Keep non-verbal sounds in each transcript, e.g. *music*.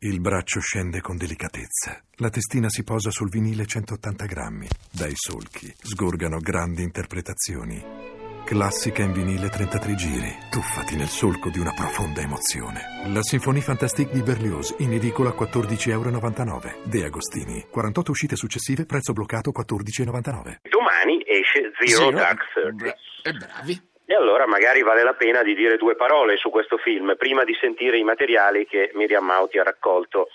Il braccio scende con delicatezza. La testina si posa sul vinile 180 grammi. Dai solchi sgorgano grandi interpretazioni. Classica in vinile 33 giri. Tuffati nel solco di una profonda emozione. La Sinfonie Fantastique di Berlioz, in edicola 14,99 euro. De Agostini. 48 uscite successive, prezzo bloccato 14,99. Domani esce Zero, Zero. Dark Thirty. Bra- e bravi. Allora magari vale la pena di dire due parole su questo film prima di sentire i materiali che Miriam Mauti ha raccolto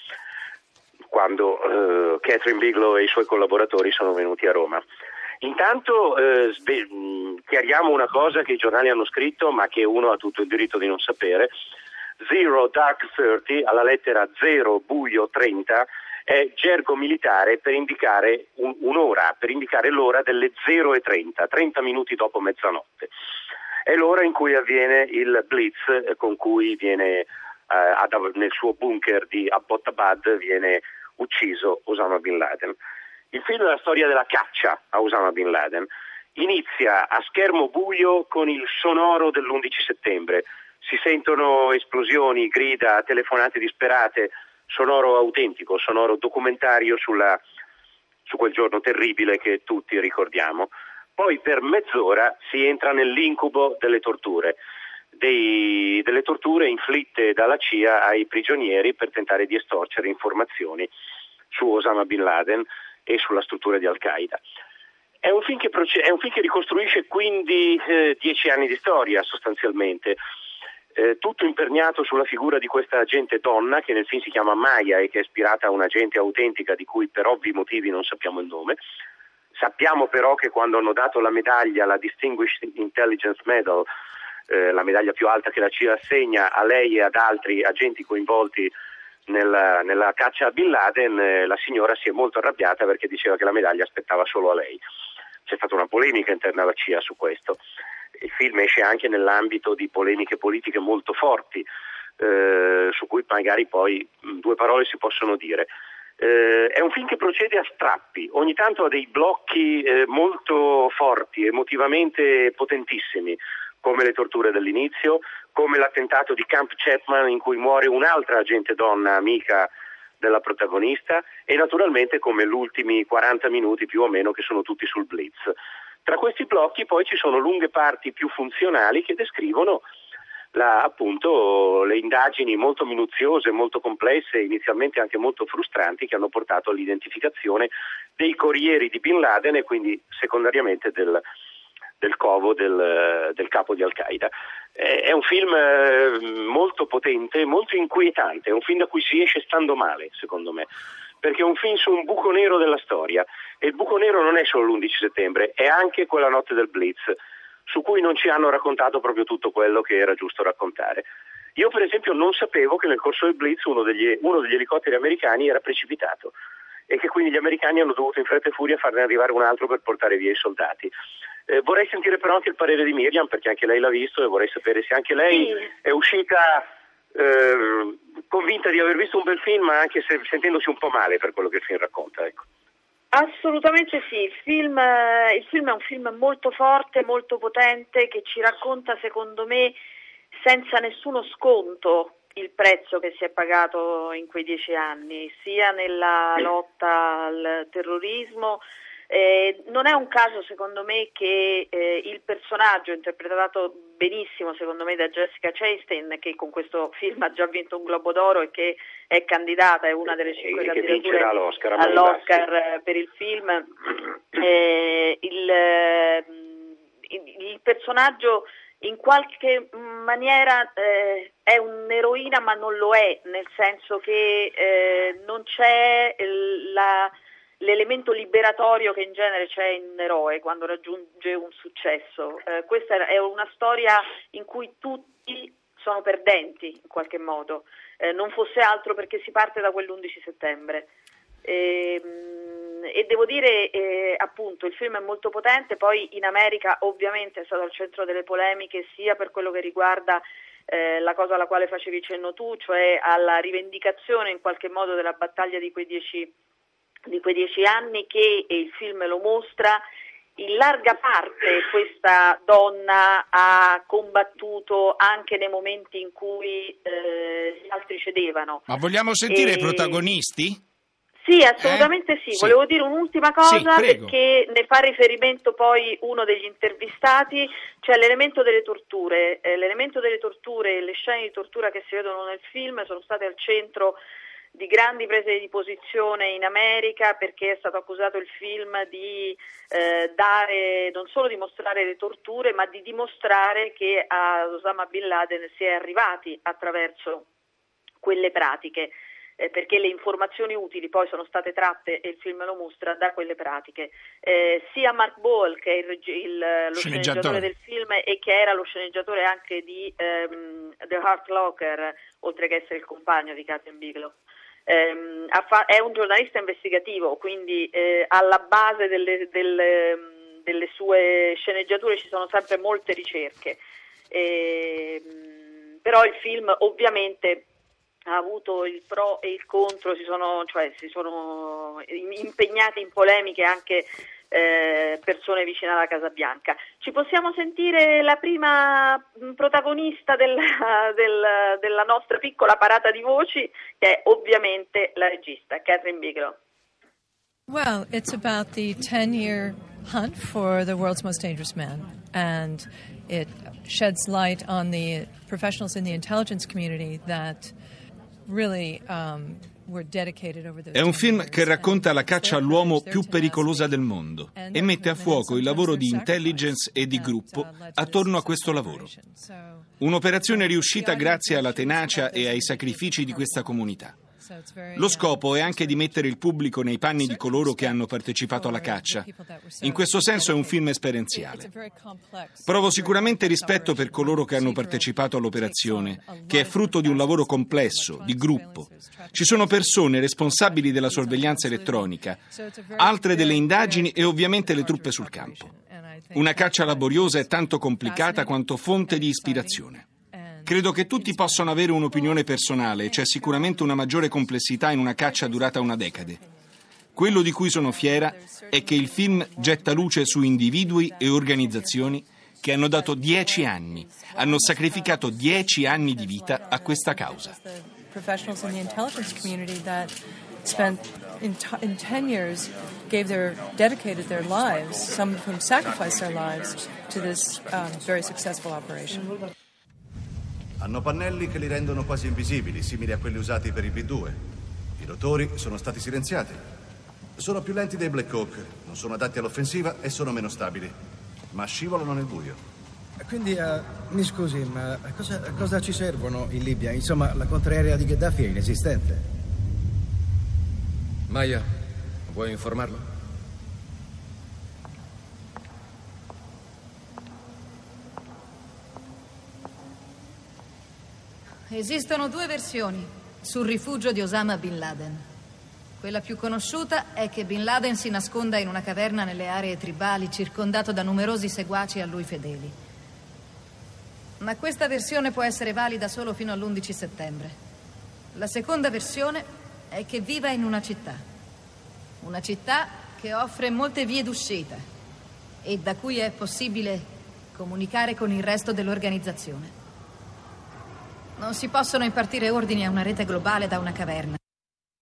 quando eh, Catherine Bigelow e i suoi collaboratori sono venuti a Roma. Intanto eh, sve- mh, chiariamo una cosa che i giornali hanno scritto ma che uno ha tutto il diritto di non sapere. Zero Dark 30 alla lettera 0 buio 30 è gergo militare per indicare un- un'ora, per indicare l'ora delle 0 e 30, 30 minuti dopo mezzanotte. È l'ora in cui avviene il blitz eh, con cui viene eh, nel suo bunker di Abbottabad viene ucciso Osama Bin Laden. Il film è la storia della caccia a Osama Bin Laden. Inizia a schermo buio con il sonoro dell'11 settembre. Si sentono esplosioni, grida, telefonate disperate, sonoro autentico, sonoro documentario sulla- su quel giorno terribile che tutti ricordiamo. Poi per mezz'ora si entra nell'incubo delle torture, dei- delle torture inflitte dalla CIA ai prigionieri per tentare di estorcere informazioni su Osama Bin Laden e sulla struttura di Al-Qaeda. È un film che, è un film che ricostruisce quindi eh, dieci anni di storia sostanzialmente, eh, tutto imperniato sulla figura di questa agente donna che nel film si chiama Maya e che è ispirata a un'agente autentica di cui per ovvi motivi non sappiamo il nome. Sappiamo però che quando hanno dato la medaglia, la Distinguished Intelligence Medal, eh, la medaglia più alta che la CIA assegna a lei e ad altri agenti coinvolti nella, nella caccia a Bin Laden, eh, la signora si è molto arrabbiata perché diceva che la medaglia aspettava solo a lei. C'è stata una polemica interna alla CIA su questo. Il film esce anche nell'ambito di polemiche politiche molto forti, eh, su cui magari poi mh, due parole si possono dire. Eh, è un film che procede a strappi, ogni tanto ha dei blocchi eh, molto forti, emotivamente potentissimi, come le torture dell'inizio, come l'attentato di Camp Chapman in cui muore un'altra agente donna amica della protagonista e naturalmente come gli ultimi 40 minuti più o meno che sono tutti sul blitz. Tra questi blocchi poi ci sono lunghe parti più funzionali che descrivono la- appunto le indagini molto minuziose, molto complesse inizialmente anche molto frustranti che hanno portato all'identificazione dei corrieri di Bin Laden e quindi secondariamente del, del covo del, del capo di Al-Qaeda. È, è un film eh, molto potente, molto inquietante, è un film da cui si esce stando male, secondo me, perché è un film su un buco nero della storia e il buco nero non è solo l'11 settembre, è anche quella notte del Blitz, su cui non ci hanno raccontato proprio tutto quello che era giusto raccontare. Io per esempio non sapevo che nel corso del Blitz uno degli, uno degli elicotteri americani era precipitato e che quindi gli americani hanno dovuto in fretta e furia farne arrivare un altro per portare via i soldati. Eh, vorrei sentire però anche il parere di Miriam perché anche lei l'ha visto e vorrei sapere se anche lei Sì. è uscita eh, convinta di aver visto un bel film ma anche se, sentendosi un po' male per quello che il film racconta. Ecco. Assolutamente sì, il film, eh, il film è un film molto forte, molto potente che ci racconta secondo me senza nessuno sconto il prezzo che si è pagato in quei dieci anni, sia nella lotta al terrorismo. Eh, non è un caso secondo me che eh, il personaggio interpretato benissimo secondo me da Jessica Chastain che con questo film ha già vinto un Globo d'Oro e che è candidata, è una delle cinque candidature all'Oscar, all'Oscar per il film. Eh, il, eh, il- il personaggio in qualche maniera eh, è un'eroina ma non lo è, nel senso che non c'è la- l'elemento liberatorio che in genere c'è in un eroe quando raggiunge un successo. Eh, questa è una storia in cui tutti sono perdenti in qualche modo, eh, non fosse altro perché si parte da quell'11 settembre. Ehm, E, devo dire, eh, appunto, il film è molto potente, poi in America ovviamente è stato al centro delle polemiche sia per quello che riguarda eh, la cosa alla quale facevi cenno tu, cioè alla rivendicazione in qualche modo della battaglia di quei dieci, di quei dieci anni che e il film lo mostra in larga parte questa donna ha combattuto anche nei momenti in cui eh, gli altri cedevano. Ma vogliamo sentire e... i protagonisti? Sì, assolutamente eh? sì. sì. Volevo dire un'ultima cosa sì, perché ne fa riferimento poi uno degli intervistati, cioè l'elemento delle torture. Eh, l'elemento delle torture e le scene di tortura che si vedono nel film sono state al centro di grandi prese di posizione in America perché è stato accusato il film di eh, dare, non solo di mostrare le torture, ma di dimostrare che a Osama Bin Laden si è arrivati attraverso quelle pratiche eh, perché le informazioni utili poi sono state tratte, e il film lo mostra, da quelle pratiche. Eh, sia Mark Ball, che è il, il, lo sceneggiatore del film e che era lo sceneggiatore anche di um, The Heart Locker, oltre che essere il compagno di Catherine Bigelow, ehm, è un giornalista investigativo, quindi eh, alla base delle, delle, delle, sue sceneggiature ci sono sempre molte ricerche. Eh, però il film ovviamente ha avuto il pro e il contro, si sono, cioè, si sono impegnati in polemiche anche eh, persone vicine alla Casa Bianca. Ci possiamo sentire la prima mm, protagonista del, *laughs* del, della nostra piccola parata di voci, che è ovviamente la regista, Catherine Bigelow. Well, it's about the 10 year hunt for the world's most dangerous man. And it sheds light on the professionals in the intelligence community that è un film che racconta la caccia all'uomo più pericolosa del mondo e mette a fuoco il lavoro di intelligence e di gruppo attorno a questo lavoro. Un'operazione riuscita grazie alla tenacia e ai sacrifici di questa comunità. Lo scopo è anche di mettere il pubblico nei panni di coloro che hanno partecipato alla caccia. In questo senso è un film esperienziale. Provo sicuramente rispetto per coloro che hanno partecipato all'operazione, che è frutto di un lavoro complesso, di gruppo. Ci sono persone responsabili della sorveglianza elettronica, altre delle indagini e ovviamente le truppe sul campo. Una caccia laboriosa è tanto complicata quanto fonte di ispirazione. Credo che tutti possano avere un'opinione personale, c'è sicuramente una maggiore complessità in una caccia durata una decade. Quello di cui sono fiera è che il film getta luce su individui e organizzazioni che hanno dato dieci anni, hanno sacrificato dieci anni di vita a questa causa. spent in, t- in 10 years gave their dedicated their lives some of whom sacrificed their lives to this um, very successful operation Hanno pannelli che li rendono quasi invisibili, simili a quelli usati per i B-2. I rotori sono stati silenziati. Sono più lenti dei Black Hawk, non sono adatti all'offensiva e sono meno stabili, ma scivolano nel buio. Quindi, uh, mi scusi, ma cosa, cosa ci servono in Libia? Insomma, la contraerea di Gheddafi è inesistente. Maya, vuoi informarlo? Esistono due versioni sul rifugio di Osama Bin Laden. Quella più conosciuta è che Bin Laden si nasconda in una caverna nelle aree tribali circondato da numerosi seguaci a lui fedeli. Ma questa versione può essere valida solo fino all'11 settembre. La seconda versione è che viva in una città. Una città che offre molte vie d'uscita e da cui è possibile comunicare con il resto dell'organizzazione. Non si possono impartire ordini a una rete globale da una caverna.